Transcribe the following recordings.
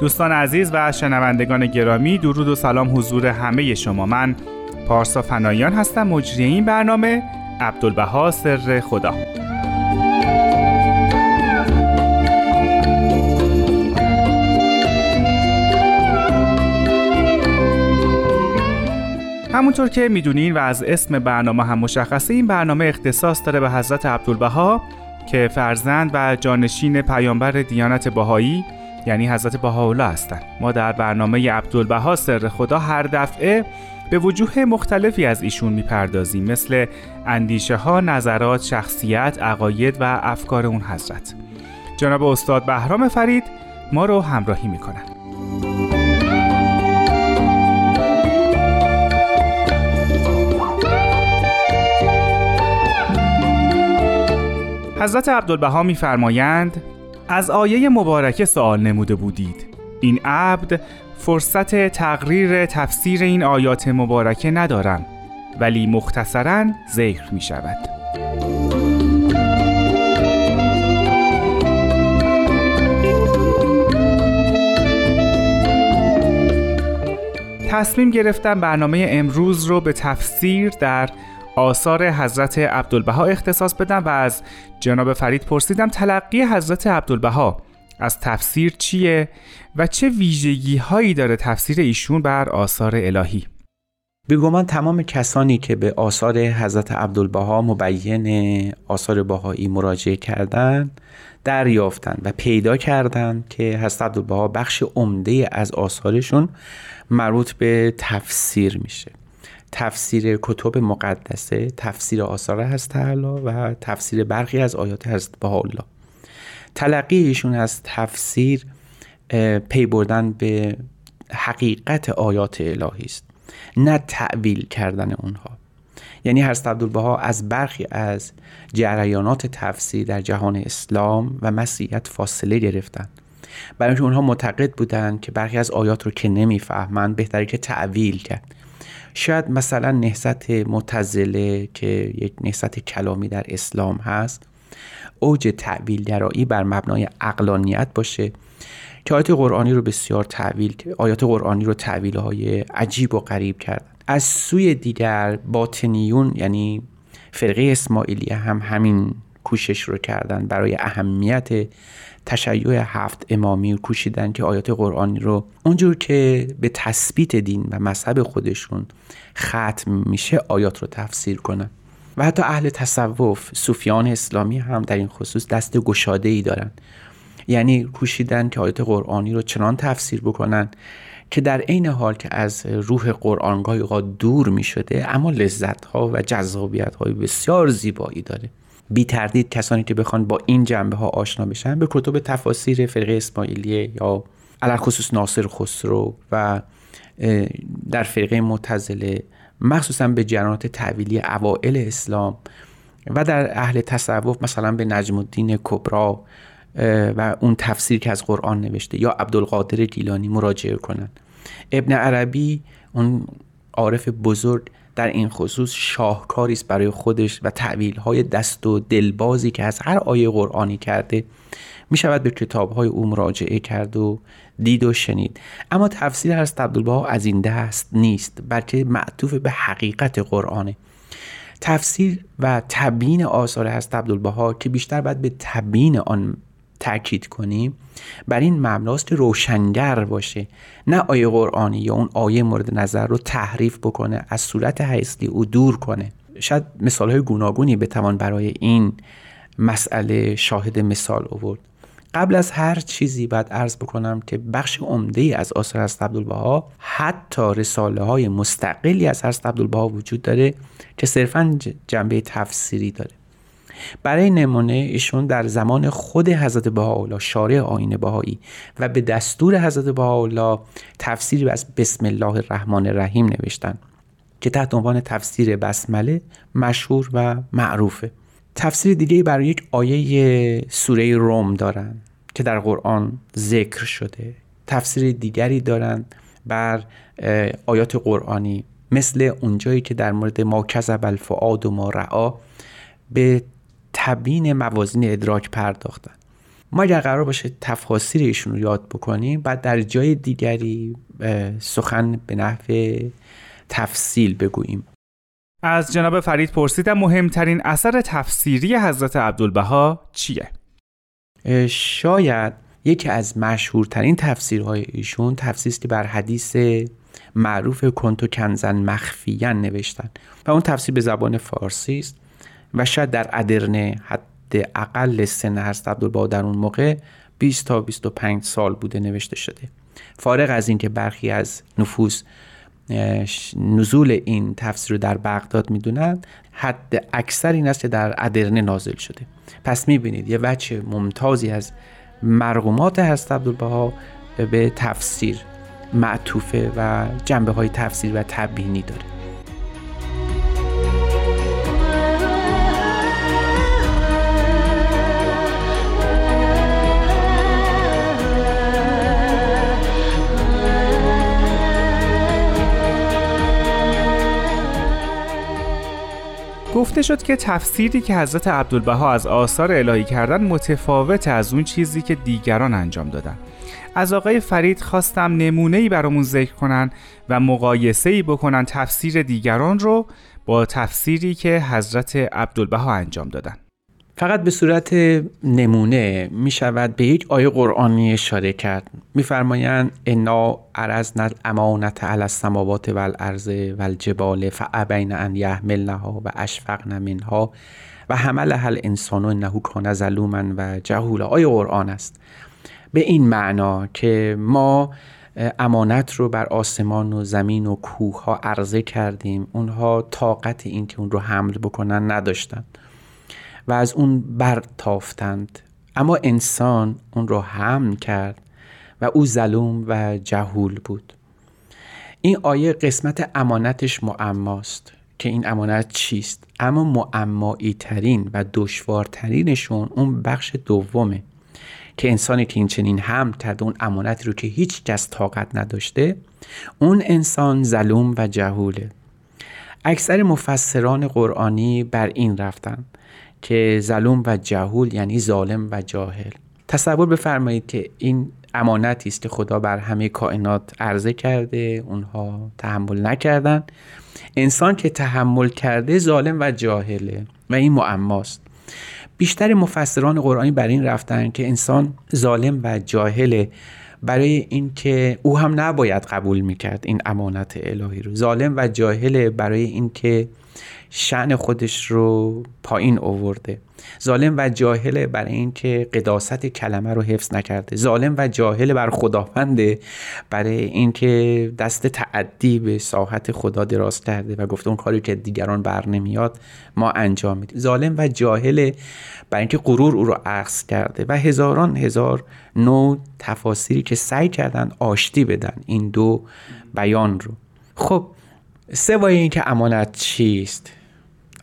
دوستان عزیز و شنوندگان گرامی درود و سلام حضور همه شما. من پارسا فنایان هستم مجری این برنامه عبدالبها سر خدا. همونطور که می‌دونین و از اسم برنامه هم مشخصه این برنامه اختصاص داره به حضرت عبدالبها که فرزند و جانشین پیامبر دیانت بهایی یعنی حضرت بهاءالله هستند ما در برنامه عبدالبها سر خدا هر دفعه به وجوه مختلفی از ایشون می‌پردازیم مثل اندیشه ها، نظرات، شخصیت، عقاید و افکار اون حضرت. جناب استاد بهرام فرید ما رو همراهی می‌کنن. حضرت عبدالبها میفرمایند از آیه مبارکه سوال نموده بودید. این عبد فرصت تقریر تفسیر این آیات مبارکه ندارم ولی مختصرا ذکر می شود. تصمیم گرفتم برنامه امروز رو به تفسیر در آثار حضرت عبدالبها اختصاص بدم و از جناب فرید پرسیدم تلقی حضرت عبدالبها از تفسیر چیه و چه ویژگی هایی داره تفسیر ایشون بر آثار الهی؟ به گمان تمام کسانی که به آثار حضرت عبدالبها مبین آثار بهایی مراجعه کردند دریافتند و پیدا کردند که حضرت عبدالبها بخش عمده از آثارشون مربوط به تفسیر میشه. تفسیر کتب مقدسه تفسیر آثار هست تعالی و تفسیر برخی از آیات هست با الله تلقی ایشون از تفسیر پی بردن به حقیقت آیات الهی است. نه تعویل کردن اونها. یعنی هر عبدالبها از برخی از جریانات تفسیر در جهان اسلام و مسیحیت فاصله گرفتند برای اونها معتقد بودند که برخی از آیات رو که نمی‌فهمند بهتره که تعویل کرد. شاید مثلا نهضت متزله که یک نهضت کلامی در اسلام هست اوج تعویل گرایی بر مبنای اقلانیت باشه که آیات قرآنی رو بسیار تعویل آیات قرآنی رو تعویل های عجیب و غریب کردن. از سوی دیگر باطنیون یعنی فرقه اسماعیلیه هم همین کوشش رو کردن برای اهمیت تشیع هفت امامی کوشیدن که آیات قرآنی رو اونجور که به تثبیت دین و مذهب خودشون ختم میشه آیات رو تفسیر کنن. و حتی اهل تصوف صوفیان اسلامی هم در این خصوص دست گشاده ای دارن. یعنی کوشیدن که آیات قرآنی رو چنان تفسیر بکنن که در عین حال که از روح قرآن گاهی دور می شده اما لذت ها و جذابیت های بسیار زیبایی داره. بی تردید کسانی که بخوان با این جنبه ها آشنا بشن به کتب تفاسیر فرقه اسماعیلیه یا علال خصوص ناصر خسرو و در فرقه متزله مخصوصا به جرانات تعویلی اوائل اسلام و در اهل تصوف مثلا به نجم الدین کبرا و اون تفسیر که از قرآن نوشته یا عبدالقادر گیلانی مراجعه کنند ابن عربی اون عارف بزرگ در این خصوص شاهکاری است برای خودش و تعویل های دست و دلبازی که از هر آیه قرآنی کرده می شود به کتاب های او مراجعه کرد و دید و شنید. اما تفسیر از عبدالبها از این دست نیست بلکه معطوف به حقیقت قرآنه. تفسیر و تبیین آثار هست عبدالبها که بیشتر باید به تبیین آن تاکید کنیم بر این مبناست روشنگر باشه. نه آیه قرآنی یا اون آیه مورد نظر رو تحریف بکنه از صورت هستی او دور کنه. شاید مثال های گوناگونی بتوان برای این مسئله شاهد مثال آورد. قبل از هر چیزی باید عرض بکنم که بخش عمده از آثار از عبدالبها حتی رساله های مستقلی از حضرت عبدالبها وجود داره که صرفا جنبه تفسیری داره. برای نمونه ایشون در زمان خود حضرت بهاءالله شارع آین بهایی و به دستور حضرت بهاءالله تفسیری از بسم الله الرحمن الرحیم نوشتن که تحت عنوان تفسیر بسمله مشهور و معروفه. تفسیر دیگه برای یک آیه سوره روم دارن که در قرآن ذکر شده. تفسیر دیگری دارن بر آیات قرآنی مثل اونجایی که در مورد ما کذب الفعاد و ما رعا به تبیین موازین ادراک پرداختن. ما اگر قرار باشه تفاصیل ایشون رو یاد بکنیم بعد در جای دیگری سخن به نحو تفصیل بگوییم. از جناب فرید پرسیدم مهمترین اثر تفسیری حضرت عبدالبها چیه؟ شاید یکی از مشهورترین تفسیرهای ایشون تفسیری که بر حدیث معروف کنتو کنزن مخفیان نوشتن. و اون تفسیر به زبان فارسی است. و شاید در ادرنه حد اقل سن هست عبدالبها در اون موقع 20 تا 25 سال بوده نوشته شده. فارغ از اینکه برخی از نفوس نزول این تفسیر رو در بغداد می‌دونن حد اکثر این است که در ادرنه نازل شده. پس می‌بینید یه وجه ممتازی از مرغومات هست عبدالبها به تفسیر معطوفه و جنبه های تفسیر و تبیینی داره. گفته شد که تفسیری که حضرت عبدالبها از آثار الهی کردن متفاوت از اون چیزی که دیگران انجام دادن. از آقای فرید خواستم نمونه ای برامون ذکر کنن و مقایسه ای بکنن تفسیر دیگران رو با تفسیری که حضرت عبدالبها انجام دادن. فقط به صورت نمونه می شود به یک آیه قرآنی اشاره کرد. میفرمایند انا عرضنا الامانت علی السماوات والارض والجبال فابین ان یحملنها و اشفقن منها و حملها الانسان انه کان ظلوما و جهولا. آیه قرآن است. به این معنا که ما امانت رو بر آسمان و زمین و کوه ها عرضه کردیم. اونها طاقت این که اون رو حمل بکنن نداشتند و از اون برتافتند. اما انسان اون رو حمل کرد و او ظلوم و جهول بود. این آیه قسمت امانتش معماست که این امانت چیست؟ اما معمایی ترین و دشوارترینشون اون بخش دومه که انسانی که این چنین حمل کرده اون امانتی رو که هیچ کس طاقت نداشته اون انسان ظلوم و جهوله. اکثر مفسران قرآنی بر این رفتن. که ظلوم و جهول یعنی ظالم و جاهل. تصور بفرمایید که این امانتی است که خدا بر همه کائنات عرضه کرده اونها تحمل نکردن. انسان که تحمل کرده ظالم و جاهله و این معماست. بیشتر مفسران قرآنی بر این رفتن که انسان ظالم و جاهله برای اینکه او هم نباید قبول می‌کرد این امانت الهی رو. ظالم و جاهله برای اینکه شعن خودش رو پایین اوورده. ظالم و جاهل برای اینکه قداست کلمه رو حفظ نکرده. ظالم و جاهل بر خداونده برای اینکه دست تعدی به ساحت خدا دراز کرده و گفته اون کاری که دیگران بر نمیاد ما انجام میدیم. ظالم و جاهل برای اینکه غرور او رو عکس کرده و هزاران هزار نوع تفاسیری که سعی کردن آشتی بدن این دو بیان رو. خب سوای اینکه امانت چیست؟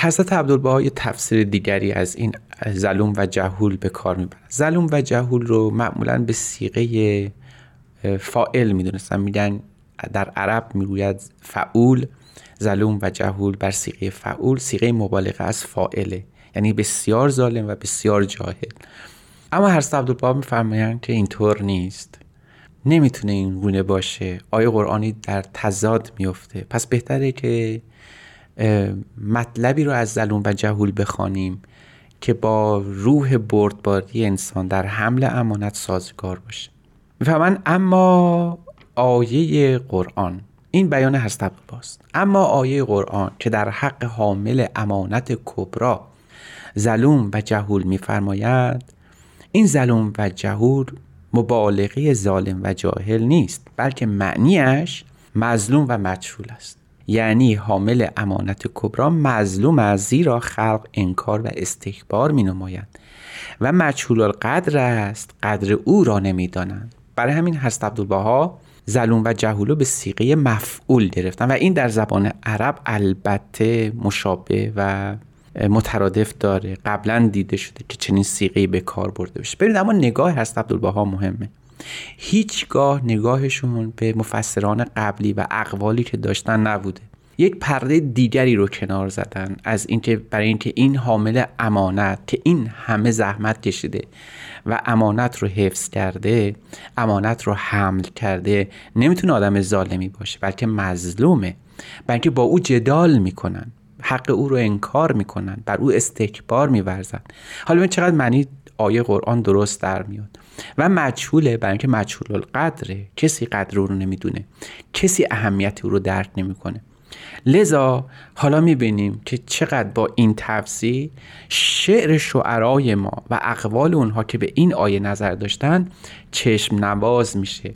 حضرت عبدالبها یه تفسیر دیگری از این ظلوم و جهول به کار می‌برن. ظلوم و جهول رو معمولا به سیغه فائل می‌دونستن. میگن در عرب می‌گوید فعول ظلوم و جهول بر سیغه فعول. سیغه مبالغه از فائله یعنی بسیار ظالم و بسیار جاهل. اما حضرت عبدالبها میفرمایند که اینطور نیست. نمی‌تونه این گونه باشه. آیه قرآنی در تضاد میفته پس بهتره که مطلبی رو از ظلوم و جهول بخوانیم که با روح بردباری انسان در حمل امانت سازگار باشه. می‌فهمن اما آیه قرآن این بیان هست باست. اما آیه قرآن که در حق حامل امانت کبرا ظلوم و جهول میفرماید این ظلوم و جهول مبالغه ظالم و جاهل نیست بلکه معنیش مظلوم و مجهول است. یعنی حامل امانت کبرا مظلوم از زیرا خلق انکار و استکبار می نمایند و مجهول القدر است قدر او را نمی‌دانند. برای همین هست عبدالبها زلوم و جهولو به سیغه مفعول گرفتن. و این در زبان عرب البته مشابه و مترادف داره. قبلا دیده شده که چنین سیغه به کار برده بشه ببینید اما نگاه هست عبدالبها مهمه. هیچگاه نگاهشون به مفسران قبلی و اقوالی که داشتن نبوده. یک پرده دیگری رو کنار زدن از اینکه برای اینکه این حامل امانت که این همه زحمت کشیده و امانت رو حفظ کرده امانت رو حمل کرده نمی‌تونه آدم ظالمی باشه بلکه مظلومه. بلکه با او جدال می‌کنن حق او رو انکار می‌کنن بر او استکبار میورزن. حالا ببین چقدر معنی آیه قرآن درست در میاد. و مجهوله برای اینکه مجهول القدره کسی قدر رو نمی‌دونه. کسی اهمیت او رو درک نمی‌کنه. لذا حالا می‌بینیم که چقدر با این تفسیر شعر شعرای ما و اقوال اونها که به این آیه نظر داشتن چشم نواز میشه.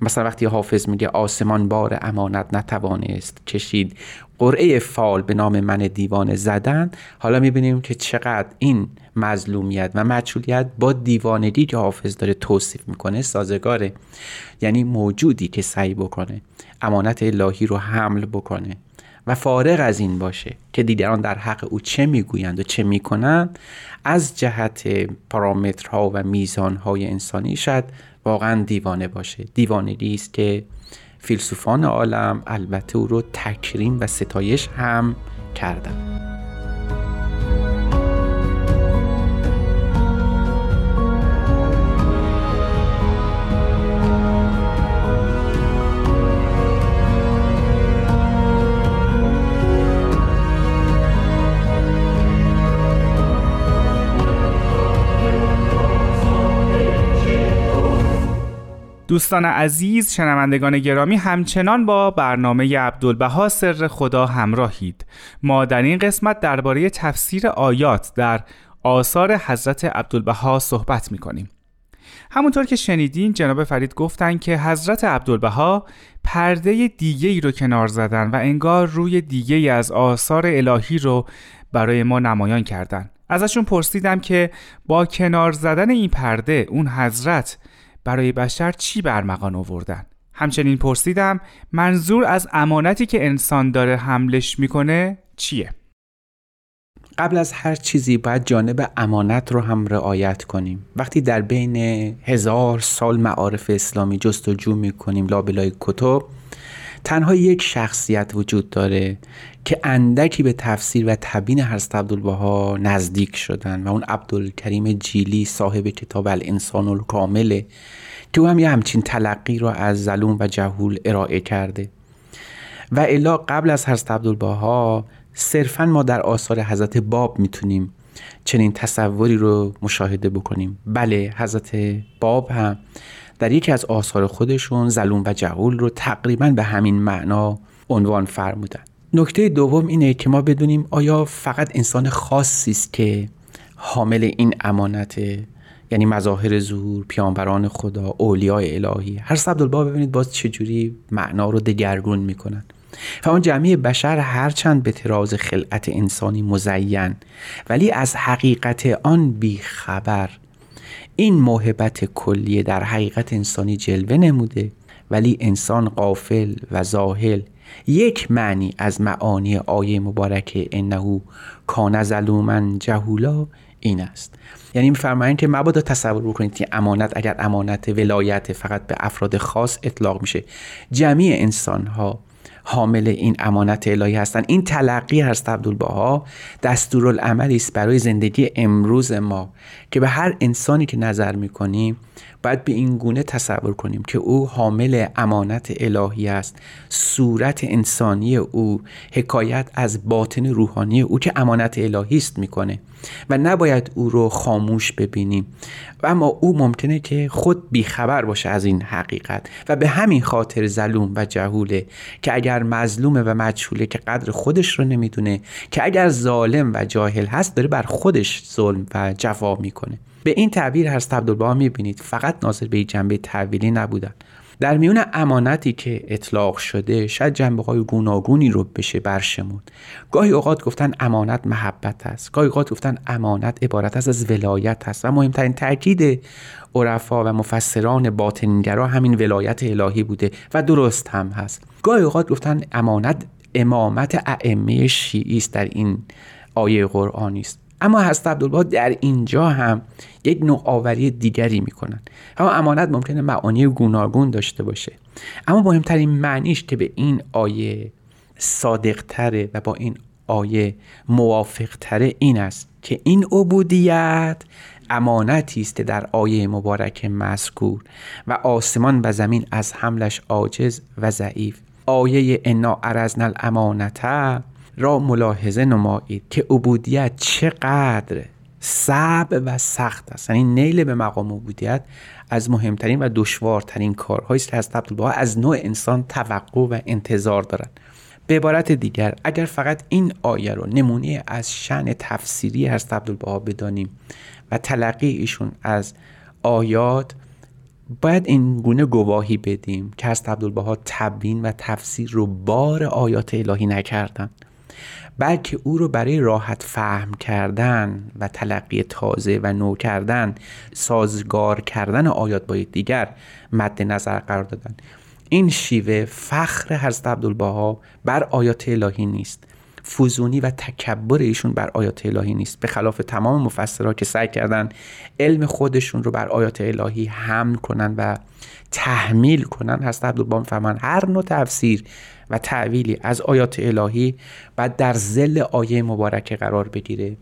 مثلا وقتی حافظ میگه آسمان بار امانت نتوانست کشید قرعه فال به نام من دیوانه زدن حالا می‌بینیم که چقدر این مظلومیت و مچولیت با دیوانگی که حافظ داره توصیف می‌کنه سازگاره. یعنی موجودی که سعی بکنه امانت الهی رو حمل بکنه. و فارغ از این باشه که دیگران در حق او چه می‌گویند و چه می‌کنند از جهت پارامترها و میزانهای انسانی شاید واقعا دیوانه باشه. دیوانگی است که فیلسوفان عالم البته او رو تکریم و ستایش هم کردن. دوستان عزیز شنوندگان گرامی همچنان با برنامه عبدالبها سر خدا همراهید. ما در این قسمت درباره تفسیر آیات در آثار حضرت عبدالبها صحبت می کنیم همونطور که شنیدین جناب فرید گفتن که حضرت عبدالبها پرده دیگه ای رو کنار زدن و انگار روی دیگه ای از آثار الهی رو برای ما نمایان کردن. ازشون پرسیدم که با کنار زدن این پرده اون حضرت برای بشر چی برمغان آوردن؟ همچنین پرسیدم منظور از امانتی که انسان داره حملش می‌کنه چیه؟ قبل از هر چیزی باید جانب امانت رو هم رعایت کنیم. وقتی در بین هزار سال معارف اسلامی جستجو می‌کنیم لابلای کتب تنها یک شخصیت وجود داره که اندکی به تفسیر و تبین حضرت عبدالبها نزدیک شدن و اون عبدالکریم جیلی صاحب کتاب الانسان الکامله که او هم یه همچین تلقی رو از ظلوم و جهول ارائه کرده. و الا قبل از حضرت عبدالبها صرفا ما در آثار حضرت باب می‌تونیم چنین تصوری رو مشاهده بکنیم. بله حضرت باب هم در یکی از آثار خودشون زلوم و جهول رو تقریبا به همین معنا عنوان فرمودن. نکته دوم اینه که ما بدونیم آیا فقط انسان خاصی است که حامل این امانته یعنی مظاهر ظهور پیامبران خدا اولیای الهی هر عبدالبا ببینید باز چجوری معنا رو دگرگون می‌کنن. اون جمعی بشر هرچند به تراز خلقت انسانی مزین ولی از حقیقت آن بیخبر این موهبت کلیه در حقیقت انسانی جلوه نموده ولی انسان قافل و زاهل یک معنی از معانی آیه مبارکه انه کان ظلوما جهولا این است. یعنی میفرمایند که مبادا تصور بکنید که امانت اگر امانت ولایت فقط به افراد خاص اطلاق میشه جمعی انسان ها حامل این امانت الهی هستند این تلقی هست عبدالبها. دستورالعملی است برای زندگی امروز ما که به هر انسانی که نظر می‌کنیم باید به این گونه تصور کنیم که او حامل امانت الهی است صورت انسانی او حکایت از باطن روحانی او که امانت الهی است می‌کنه و نباید او رو خاموش ببینیم. و اما او ممکنه که خود بیخبر باشه از این حقیقت و به همین خاطر ظلوم و جهوله که اگر مظلومه و مجهوله که قدر خودش رو نمی‌دونه که اگر ظالم و جاهل هست داره بر خودش ظلم و جفا می‌کنه. به این تعبیر هست عبدالبها می‌بینید. فقط ناظر به جنبه تعویلی نبودن. در میون امانتی که اطلاق شده شاید جنبه های گوناگونی رو بشه برشمود گاهی اوقات گفتن امانت محبت است. گاهی اوقات گفتن امانت عبارت است از ولایت است. و مهمترین تاکید عرفا و مفسران باطنگرا همین ولایت الهی بوده و درست هم هست. گاهی اوقات گفتن امانت امامت ائمه شیعی است در این آیه قرآنی است. اما حضرت عبدالبها در اینجا هم یک نوآوری دیگری می‌کنن. اما امانت ممکنه معانی گوناگون داشته باشه. اما مهمترین معنیش که به این آیه صادقتره و با این آیه موافقتره این است که این عبودیت امانتی است در آیه مبارک مذکور و آسمان و زمین از حملش عاجز و ضعیف. آیه انا ارزنا الامانته را ملاحظه نمایید که عبودیت چقدر صعب و سخت است. یعنی نیل به مقام عبودیت از مهمترین و دشوارترین کارهایی است که از عبدالبها از نوع انسان توقع و انتظار دارند. به عبارت دیگر اگر فقط این آیه رو نمونه از شن تفسیری از عبدالبها بدانیم و تلقی ایشون از آیات باید این گونه گواهی بدیم که از عبدالبها تبیین و تفسیر رو بار آیات الهی نکردن بلکه او رو برای راحت فهم کردن و تلقی تازه و نو کردن سازگار کردن آیات با دیگر مد نظر قرار دادن. این شیوه فخر حضرت عبدالبها بر آیات الهی نیست. فوزونی و تکبر ایشون بر آیات الهی نیست. به خلاف تمام مفسرها که سعی کردن علم خودشون رو بر آیات الهی حمل کنن و تحمیل کنن حضرت عبدالبها می‌فهمن هر نوع تفسیر و تعویلی از آیات الهی و در زل آیه مبارکه قرار بگیره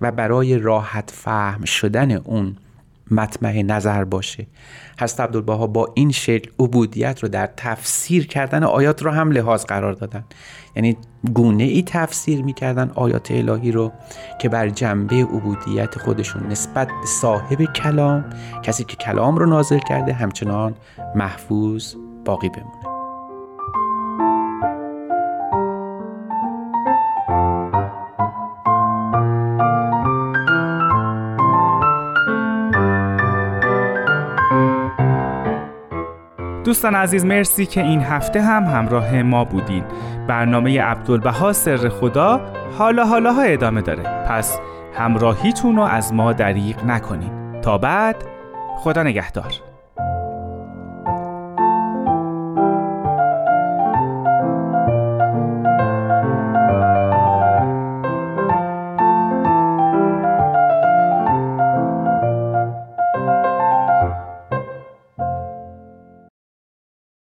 و برای راحت فهم شدن اون مطمع نظر باشه. حضرت عبدالبها با این شکل عبودیت رو در تفسیر کردن آیات رو هم لحاظ قرار دادن. یعنی گونه ای تفسیر می‌کردن آیات الهی رو که بر جنبه عبودیت خودشون نسبت به صاحب کلام کسی که کلام رو نازل کرده همچنان محفوظ باقی بمونه. دوستان عزیز مرسی که این هفته هم همراه ما بودین. برنامه عبدالبها سر خدا حالا حالا ها ادامه داره. پس همراهیتون رو از ما دریغ نکنین. تا بعد خدا نگهدار.